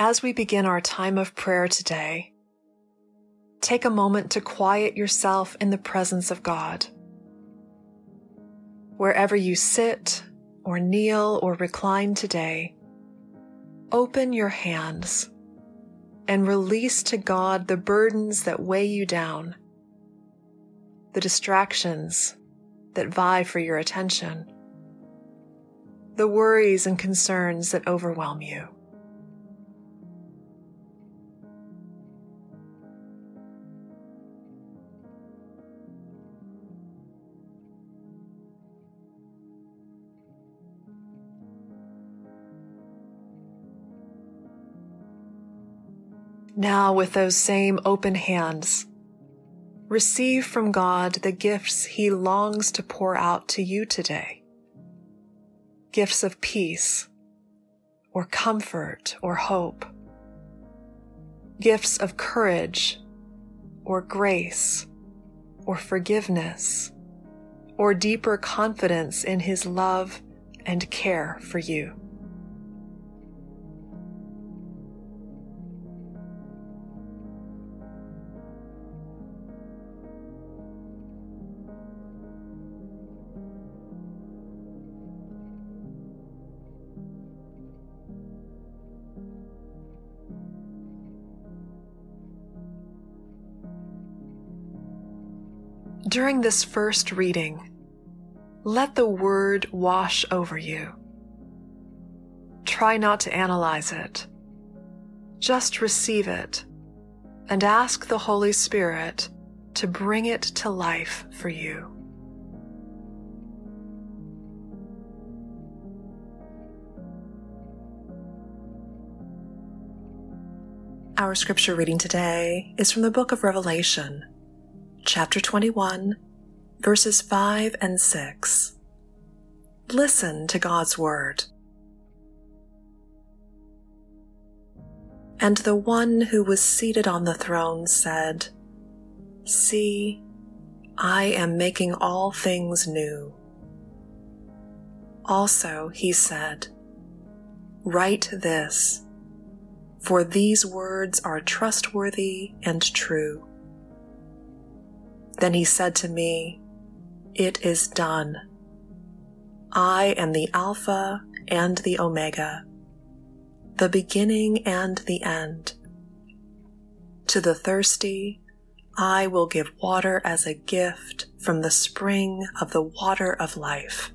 As we begin our time of prayer today, take a moment to quiet yourself in the presence of God. Wherever you sit or kneel or recline today, open your hands and release to God the burdens that weigh you down, the distractions that vie for your attention, the worries and concerns that overwhelm you. Now, with those same open hands, receive from God the gifts He longs to pour out to you today. Gifts of peace, or comfort, or hope. Gifts of courage, or grace, or forgiveness, or deeper confidence in His love and care for you. During this first reading, let the word wash over you. Try not to analyze it. Just receive it and ask the Holy Spirit to bring it to life for you. Our scripture reading today is from the book of Revelation chapter 21, verses 5 and 6. Listen to God's word. And the one who was seated on the throne said, See, I am making all things new. Also, he said, Write this, for these words are trustworthy and true. Then he said to me, It is done. I am the Alpha and the Omega, the beginning and the end. To the thirsty, I will give water as a gift from the spring of the water of life.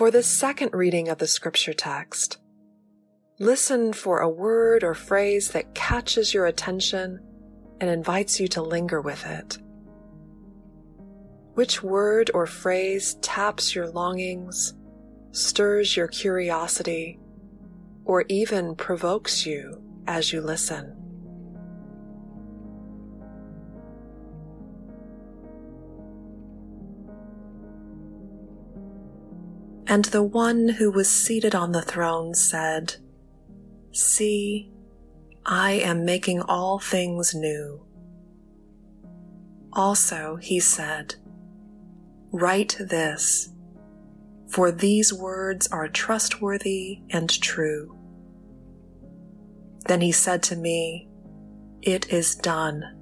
For the second reading of the scripture text, listen for a word or phrase that catches your attention and invites you to linger with it. Which word or phrase taps your longings, stirs your curiosity, or even provokes you as you listen? And the one who was seated on the throne said, See, I am making all things new. Also, he said, Write this, for these words are trustworthy and true. Then he said to me, It is done.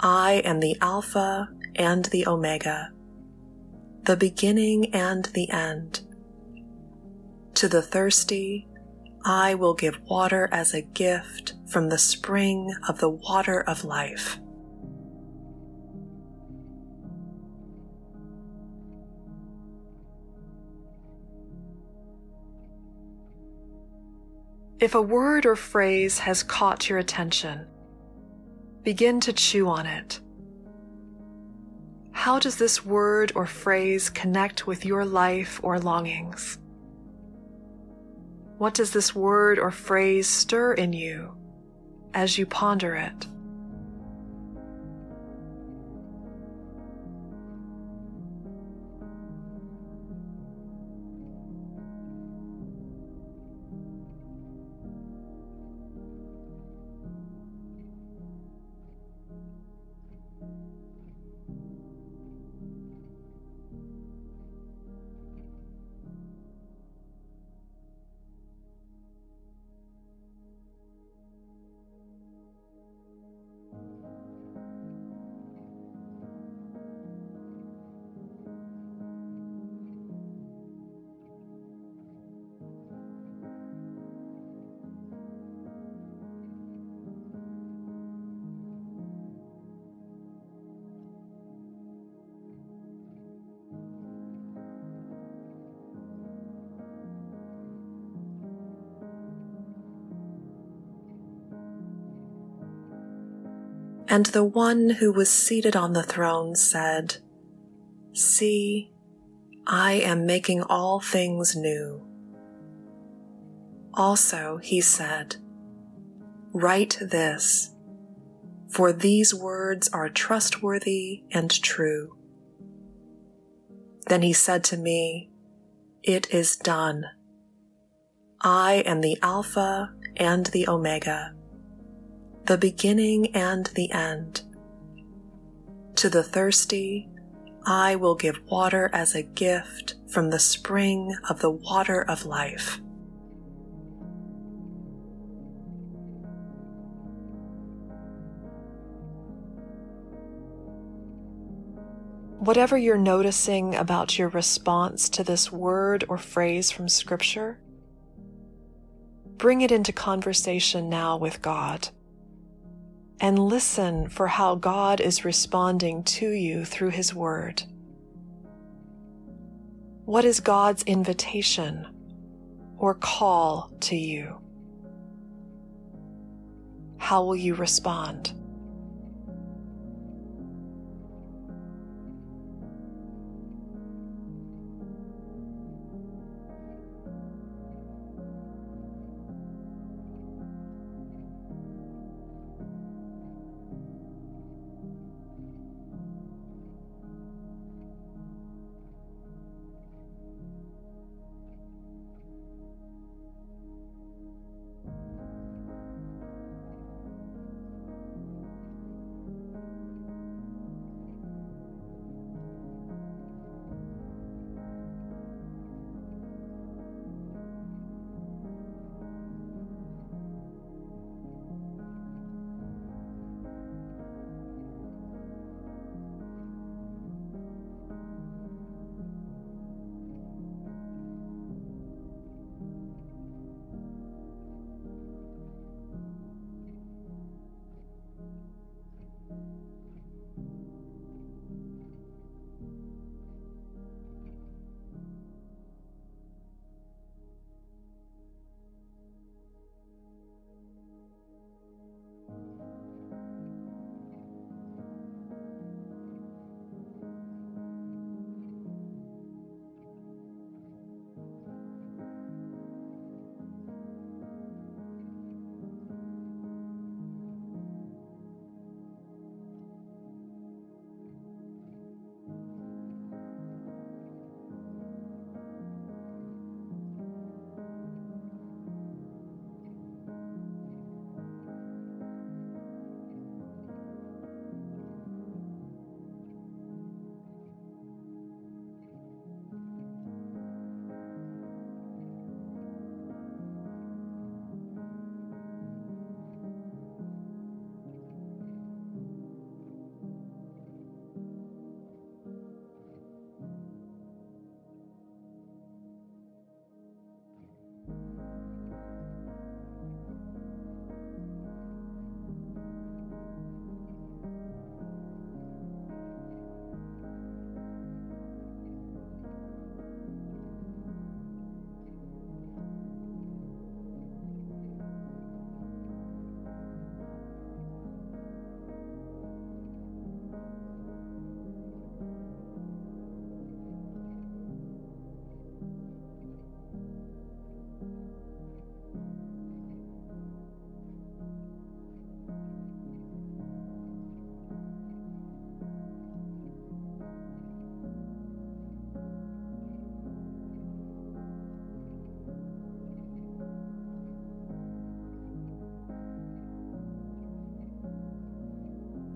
I am the Alpha and the Omega the beginning and the end. To the thirsty, I will give water as a gift from the spring of the water of life. If a word or phrase has caught your attention, begin to chew on it. How does this word or phrase connect with your life or longings? What does this word or phrase stir in you as you ponder it? And the one who was seated on the throne said, See, I am making all things new. Also, he said, Write this, for these words are trustworthy and true. Then he said to me, It is done. I am the Alpha and the Omega the beginning and the end. To the thirsty, I will give water as a gift from the spring of the water of life. Whatever you're noticing about your response to this word or phrase from Scripture, bring it into conversation now with God and listen for how God is responding to you through His Word. What is God's invitation or call to you? How will you respond?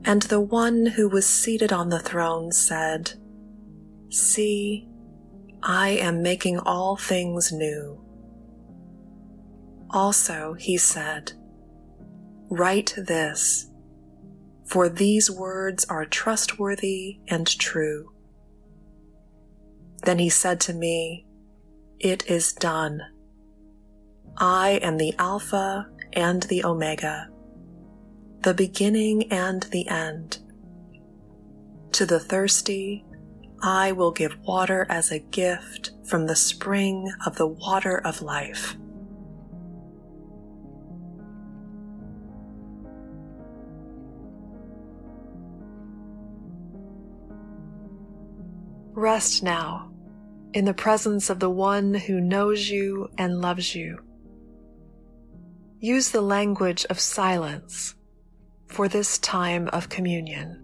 And the one who was seated on the throne said, See, I am making all things new. Also, he said, Write this, for these words are trustworthy and true. Then he said to me, It is done. I am the Alpha and the Omega, the beginning and the end. To the thirsty, I will give water as a gift from the spring of the water of life. Rest now in the presence of the one who knows you and loves you. Use the language of silence for this time of communion.